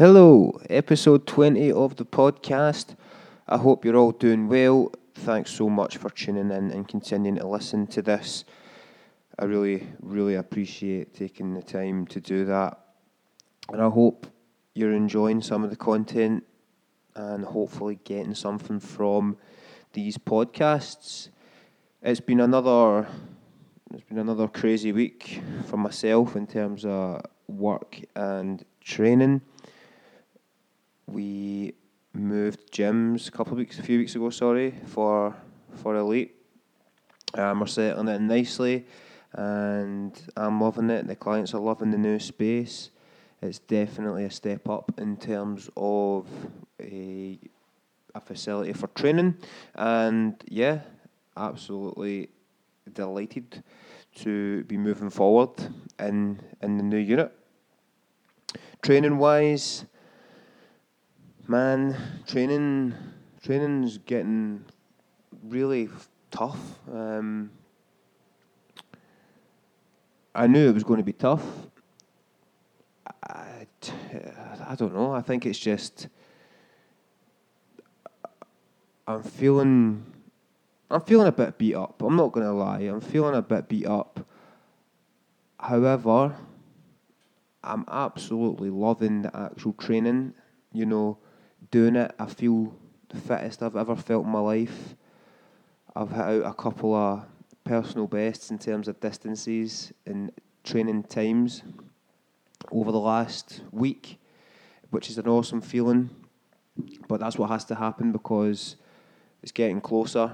Hello, episode 20 of the podcast. I hope you're all doing well. Thanks so much for tuning in and continuing to listen to this. I really, really appreciate taking the time to do that. And I hope you're enjoying some of the content and hopefully getting something from these podcasts. It's been another it's been another crazy week for myself in terms of work and training. We moved gyms a couple of weeks, a few weeks ago, sorry, for for elite. Um, we're settling it nicely, and I'm loving it. The clients are loving the new space. It's definitely a step up in terms of a a facility for training, and yeah, absolutely delighted to be moving forward in in the new unit. Training wise, man, training training's getting really tough. Um, I knew it was going to be tough. I, I don't know. I think it's just I'm feeling I'm feeling a bit beat up. I'm not gonna lie. I'm feeling a bit beat up. However, I'm absolutely loving the actual training. You know, doing it, I feel the fittest I've ever felt in my life. I've hit out a couple of personal bests in terms of distances and training times over the last week, which is an awesome feeling. But that's what has to happen because it's getting closer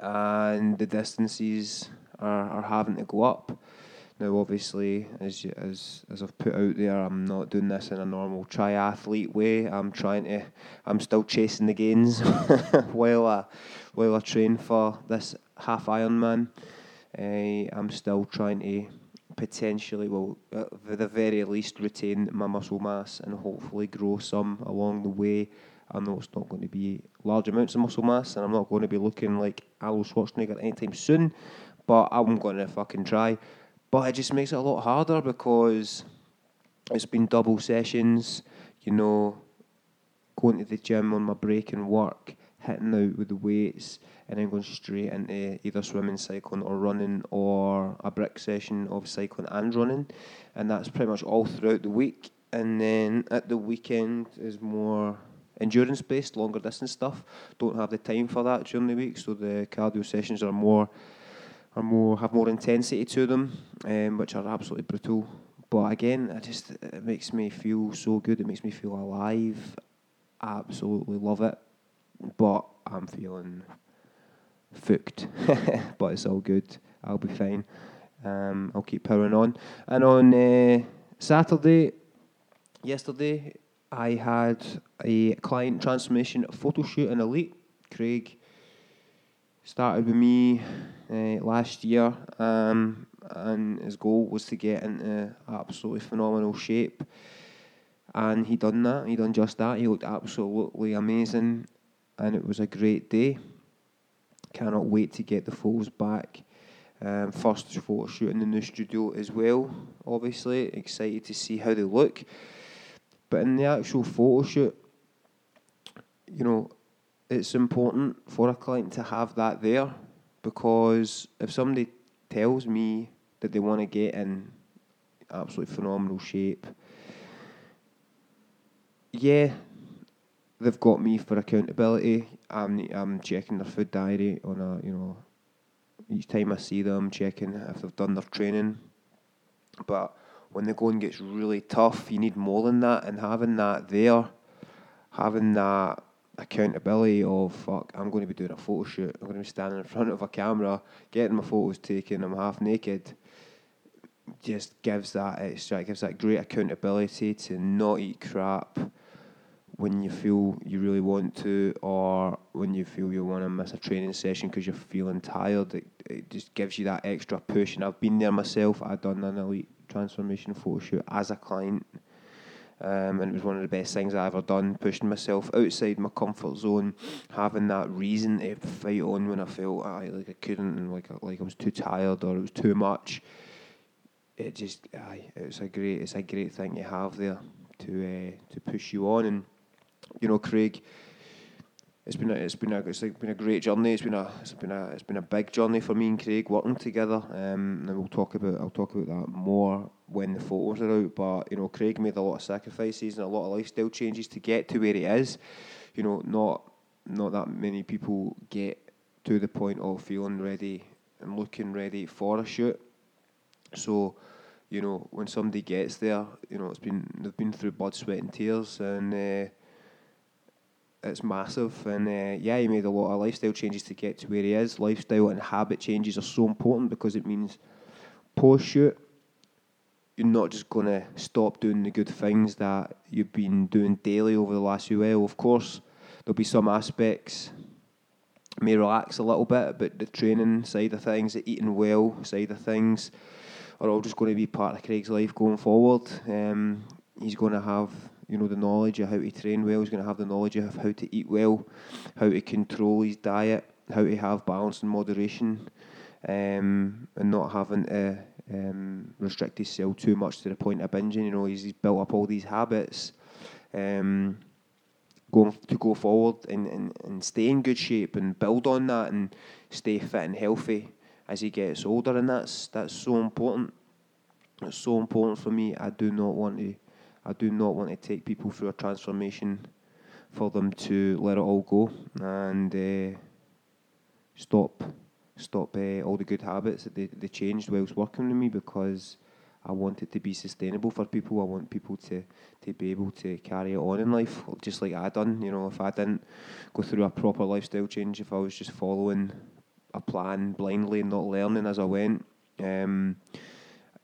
and the distances are, are having to go up. Now, obviously, as as as I've put out there, I'm not doing this in a normal triathlete way. I'm trying to, I'm still chasing the gains while I while I train for this half Ironman. Uh, I'm still trying to potentially, well, at the very least, retain my muscle mass and hopefully grow some along the way. I know it's not going to be large amounts of muscle mass, and I'm not going to be looking like Arnold Schwarzenegger anytime soon. But I'm going to fucking try. But it just makes it a lot harder because it's been double sessions, you know, going to the gym on my break and work, hitting out with the weights, and then going straight into either swimming, cycling, or running, or a brick session of cycling and running. And that's pretty much all throughout the week. And then at the weekend is more endurance based, longer distance stuff. Don't have the time for that during the week, so the cardio sessions are more are more have more intensity to them, um, which are absolutely brutal. But again, it just it makes me feel so good. It makes me feel alive. Absolutely love it. But I'm feeling fucked. but it's all good. I'll be fine. Um, I'll keep powering on. And on uh, Saturday, yesterday, I had a client transformation photo shoot in Elite. Craig started with me uh, last year, um, and his goal was to get into absolutely phenomenal shape. And he done that. He done just that. He looked absolutely amazing, and it was a great day. Cannot wait to get the photos back. Um, first photo shoot in the new studio as well. Obviously, excited to see how they look. But in the actual photo shoot, you know, it's important for a client to have that there because if somebody tells me that they want to get in absolutely phenomenal shape, yeah, they've got me for accountability. I'm I'm checking their food diary on a you know each time I see them, checking if they've done their training. But when the going gets really tough, you need more than that, and having that there, having that accountability of fuck, I'm going to be doing a photo shoot. I'm going to be standing in front of a camera, getting my photos taken. I'm half naked. Just gives that extra, gives that great accountability to not eat crap when you feel you really want to, or when you feel you want to miss a training session because you're feeling tired. It, it just gives you that extra push. And I've been there myself. I've done an elite transformation photo shoot as a client um, and it was one of the best things I ever done, pushing myself outside my comfort zone, having that reason to fight on when I felt I, like I couldn't and like like I was too tired or it was too much. It just aye, it's a great it's a great thing to have there to uh, to push you on. And you know, Craig, it's been a, it's been a it's like been a great journey. It's been a it's been a it's been a big journey for me and Craig working together. Um, and we'll talk about I'll talk about that more when the photos are out. But you know, Craig made a lot of sacrifices and a lot of lifestyle changes to get to where he is. You know, not not that many people get to the point of feeling ready and looking ready for a shoot. So, you know, when somebody gets there, you know, it's been they've been through blood, sweat, and tears, and. Uh, it's massive. And uh, yeah, he made a lot of lifestyle changes to get to where he is. Lifestyle and habit changes are so important because it means post shoot, you're not just going to stop doing the good things that you've been doing daily over the last few while. Of course, there'll be some aspects may relax a little bit, but the training side of things, the eating well side of things, are all just going to be part of Craig's life going forward. Um, he's going to have you know the knowledge of how to train well. He's going to have the knowledge of how to eat well, how to control his diet, how to have balance and moderation, um, and not having to um, restrict himself too much to the point of binging. You know, he's, he's built up all these habits. Um, going to go forward and, and, and stay in good shape and build on that and stay fit and healthy as he gets older and that's that's so important. It's so important for me. I do not want to I do not want to take people through a transformation for them to let it all go and uh, stop stop uh, all the good habits that they, they changed whilst working with me because I want it to be sustainable for people. I want people to, to be able to carry it on in life, just like I done. You know, if I didn't go through a proper lifestyle change, if I was just following a plan blindly and not learning as I went, um,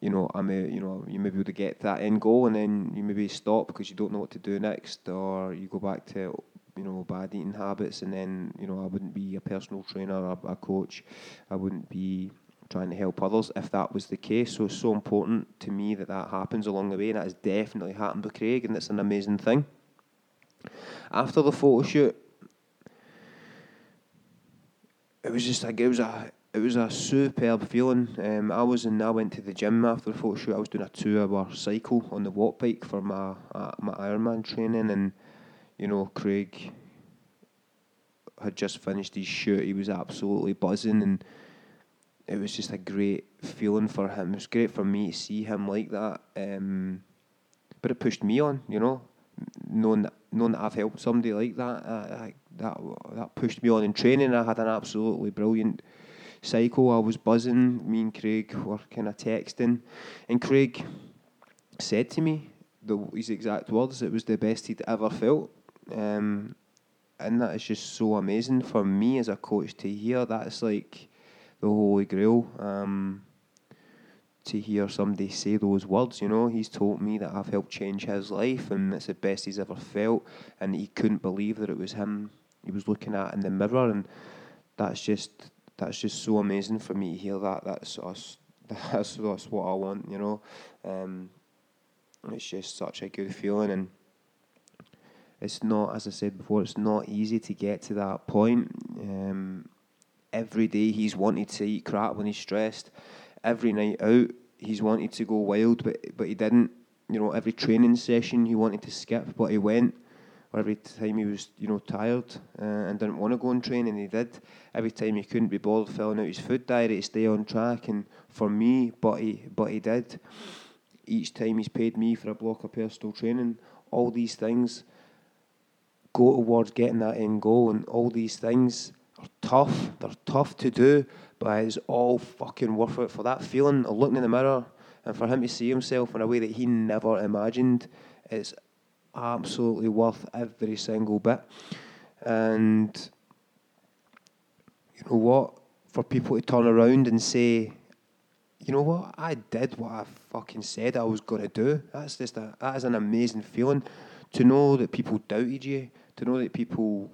you know, I may, you know, you may be able to get that end goal and then you maybe stop because you don't know what to do next, or you go back to, you know, bad eating habits, and then, you know, I wouldn't be a personal trainer or a coach. I wouldn't be trying to help others if that was the case. So it's so important to me that that happens along the way, and that has definitely happened with Craig, and it's an amazing thing. After the photo shoot, it was just like it was a it was a superb feeling. Um, I was in. I went to the gym after the photo shoot. I was doing a two-hour cycle on the watt bike for my uh, my Ironman training, and you know Craig had just finished his shoot. He was absolutely buzzing, and it was just a great feeling for him. It was great for me to see him like that. Um, but it pushed me on, you know, knowing that, knowing that I've helped somebody like that. Uh, that that pushed me on in training. I had an absolutely brilliant cycle. I was buzzing. Me and Craig were kind of texting, and Craig said to me the his exact words. It was the best he'd ever felt, um, and that is just so amazing for me as a coach to hear. That's like the holy grail. Um, to hear somebody say those words, you know, he's told me that I've helped change his life, and it's the best he's ever felt, and he couldn't believe that it was him he was looking at in the mirror, and that's just that's just so amazing for me to hear that. That's us. That's that's what I want. You know, um, it's just such a good feeling, and it's not, as I said before, it's not easy to get to that point. Um, every day he's wanted to eat crap when he's stressed. Every night out he's wanted to go wild, but but he didn't. You know, every training session he wanted to skip, but he went or every time he was, you know, tired uh, and didn't want to go and train, and he did. Every time he couldn't be bothered filling out his food diary to stay on track, and for me, but he, but he did. Each time he's paid me for a block of personal training, all these things go towards getting that end goal, and all these things are tough. They're tough to do, but it's all fucking worth it for that feeling of looking in the mirror and for him to see himself in a way that he never imagined. It's absolutely worth every single bit. And you know what? For people to turn around and say, you know what? I did what I fucking said I was to do. That's just a, that is an amazing feeling. To know that people doubted you, to know that people,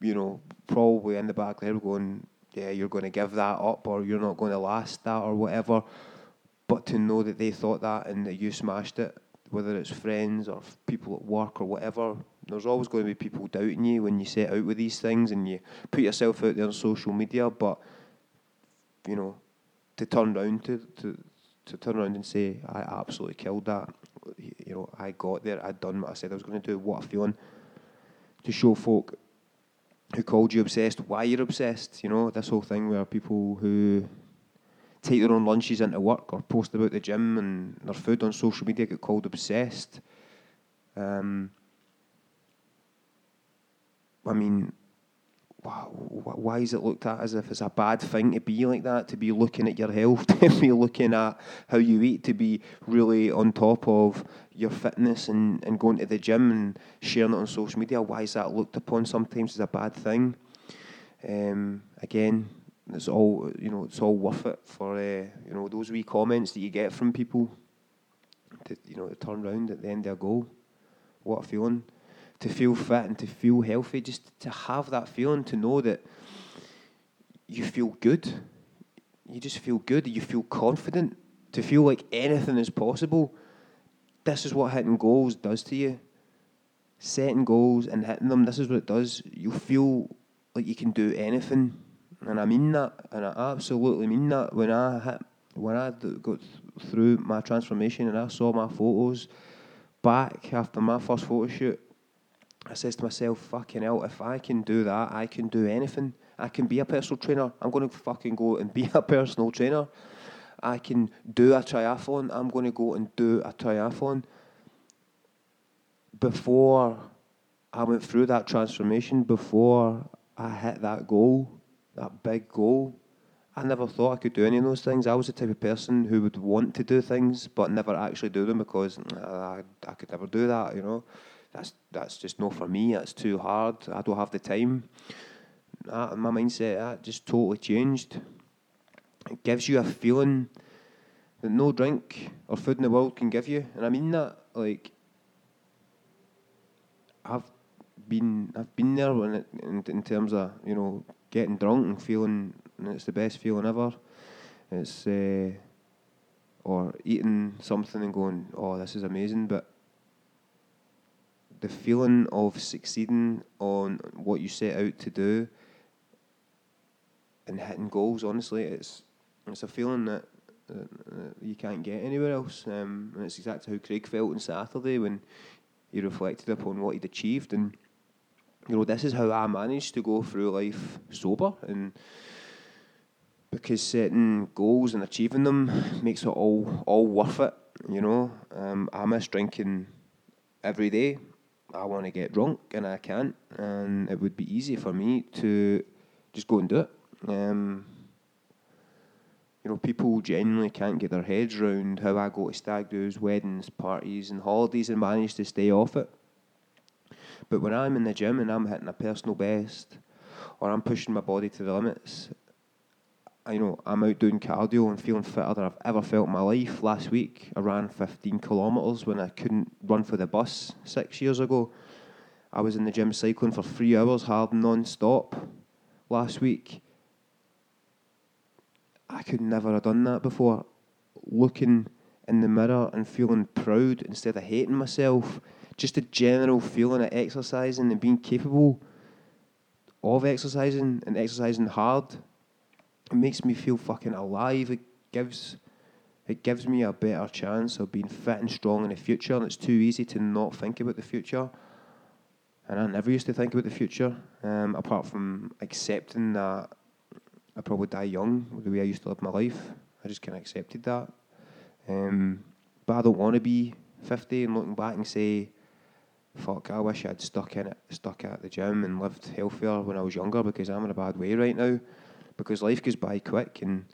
you know, probably in the back there going, yeah, you're going to give that up or you're not going to last that or whatever. But to know that they thought that and that you smashed it whether it's friends or people at work or whatever, there's always going to be people doubting you when you set out with these things and you put yourself out there on social media. But you know, to turn around to, to to turn around and say I absolutely killed that, you know, I got there, I'd done what I said I was going to do, what a feeling to show folk who called you obsessed why you're obsessed. You know, this whole thing where people who take their own lunches into work or post about the gym and their food on social media get called obsessed. Um, I mean, why is it looked at as if it's a bad thing to be like that, to be looking at your health, to be looking at how you eat, to be really on top of your fitness and, and going to the gym and sharing it on social media? Why is that looked upon sometimes as a bad thing? Um, again, it's all you know. It's all worth it for uh, you know those wee comments that you get from people. To you know to turn around at the end of a goal. What a feeling! to feel fit and to feel healthy, just to have that feeling, to know that you feel good. You just feel good. You feel confident. To feel like anything is possible. This is what hitting goals does to you. Setting goals and hitting them, this is what it does. You feel like you can do anything. And I mean that. And I absolutely mean that. When I hit, when I got through my transformation and I saw my photos back after my first photo shoot, I says to myself, fucking hell, if I can do that, I can do anything. I can be a personal trainer. I'm going to fucking go and be a personal trainer. I can do a triathlon. I'm going to go and do a triathlon. Before I went through that transformation, before I hit that goal, that big goal, I never thought I could do any of those things. I was the type of person who would want to do things but never actually do them because I, I could never do that, you know that's that's just not for me. That's too hard. I don't have the time. That, my mindset that just totally changed. It gives you a feeling that no drink or food in the world can give you, and I mean that. Like I've been I've been there when it, in, in terms of you know getting drunk and feeling it's the best feeling ever. It's uh, or eating something and going, oh, this is amazing, but the feeling of succeeding on what you set out to do and hitting goals, honestly, it's it's a feeling that you can't get anywhere else. Um, and it's exactly how Craig felt on Saturday when he reflected upon what he'd achieved. And, you know, this is how I managed to go through life sober. And because setting goals and achieving them makes it all all worth it, you know. Um, I miss drinking every day. I want to get drunk and I can't, and it would be easy for me to just go and do it. Um, you know, people genuinely can't get their heads around how I go to stag do's, weddings, parties, and holidays and manage to stay off it. But when I'm in the gym and I'm hitting a personal best, or I'm pushing my body to the limits, I know I'm out doing cardio and feeling fitter than I've ever felt in my life. Last week, I ran 15 kilometres when I couldn't run for the bus six years ago. I was in the gym cycling for three hours, hard non stop last week. I could never have done that before. Looking in the mirror and feeling proud instead of hating myself. Just a general feeling of exercising and being capable of exercising and exercising hard it makes me feel fucking alive. It gives it gives me a better chance of being fit and strong in the future. And it's too easy to not think about the future. And I never used to think about the future, um, apart from accepting that I probably die young, the way I used to live my life. I just kind of accepted that. Um, but I don't want to be 50 and looking back and say, fuck, I wish I'd stuck in it, stuck at the gym and lived healthier when I was younger because I'm in a bad way right now. Because life goes by quick and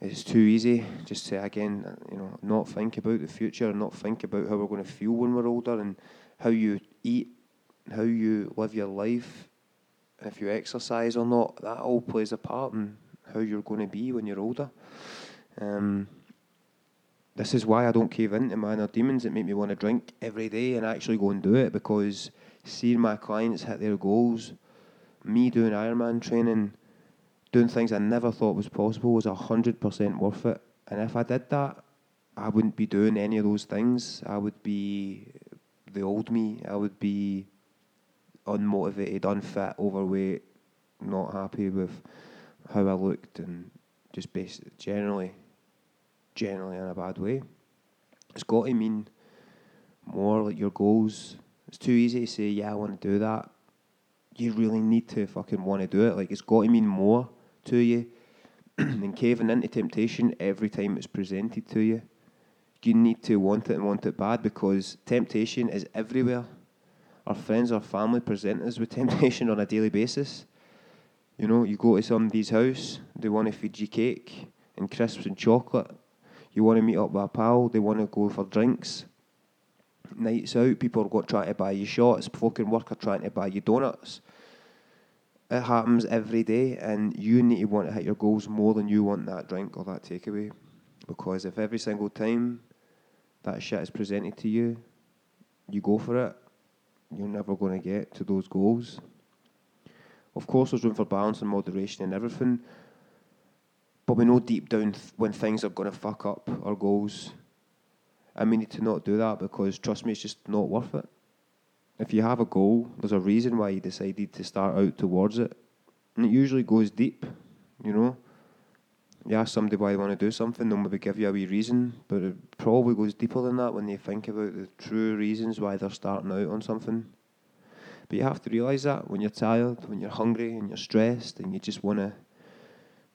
it's too easy just to again you know not think about the future and not think about how we're going to feel when we're older and how you eat how you live your life if you exercise or not. That all plays a part in how you're going to be when you're older. Um, this is why I don't cave into minor demons that make me want to drink every day and actually go and do it because seeing my clients hit their goals me doing Ironman training doing things I never thought was possible was hundred percent worth it. And if I did that, I wouldn't be doing any of those things. I would be the old me. I would be unmotivated, unfit, overweight, not happy with how I looked, and just basically generally, generally in a bad way. It's got to mean more like your goals. It's too easy to say, yeah, I want to do that. You really need to fucking want to do it. Like, it's got to mean more to you than caving into temptation every time it's presented to you. You need to want it and want it bad because temptation is everywhere. Our friends, our family present us with temptation on a daily basis. You know, you go to somebody's house, they want to feed you cake and crisps and chocolate. You want to meet up with a pal, they want to go for drinks. Nights out, people are going trying to buy you shots, folk in work are trying to buy you donuts. It happens every day, and you need to want to hit your goals more than you want that drink or that takeaway. Because if every single time that shit is presented to you, you go for it, you're never going to get to those goals. Of course, there's room for balance and moderation and everything, but we know deep down th- when things are going to fuck up our goals, and we need to not do that because trust me, it's just not worth it. If you have a goal, there's a reason why you decided to start out towards it, and it usually goes deep, you know. You ask somebody why they want to do something, they'll maybe give you a wee reason, but it probably goes deeper than that when they think about the true reasons why they're starting out on something. But you have to realise that when you're tired, when you're hungry, and you're stressed, and you just want to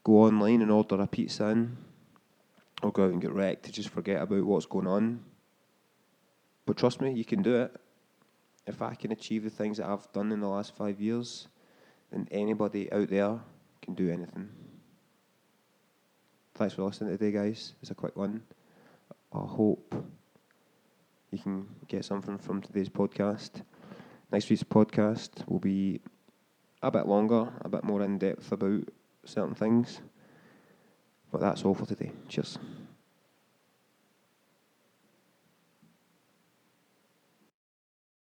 go online and order a pizza in, or go out and get wrecked to just forget about what's going on. But trust me, you can do it. If I can achieve the things that I've done in the last five years, then anybody out there can do anything. Thanks for listening today, guys. It's a quick one. I hope you can get something from today's podcast. Next week's podcast will be a bit longer, a bit more in depth about certain things. But that's all for today. Cheers.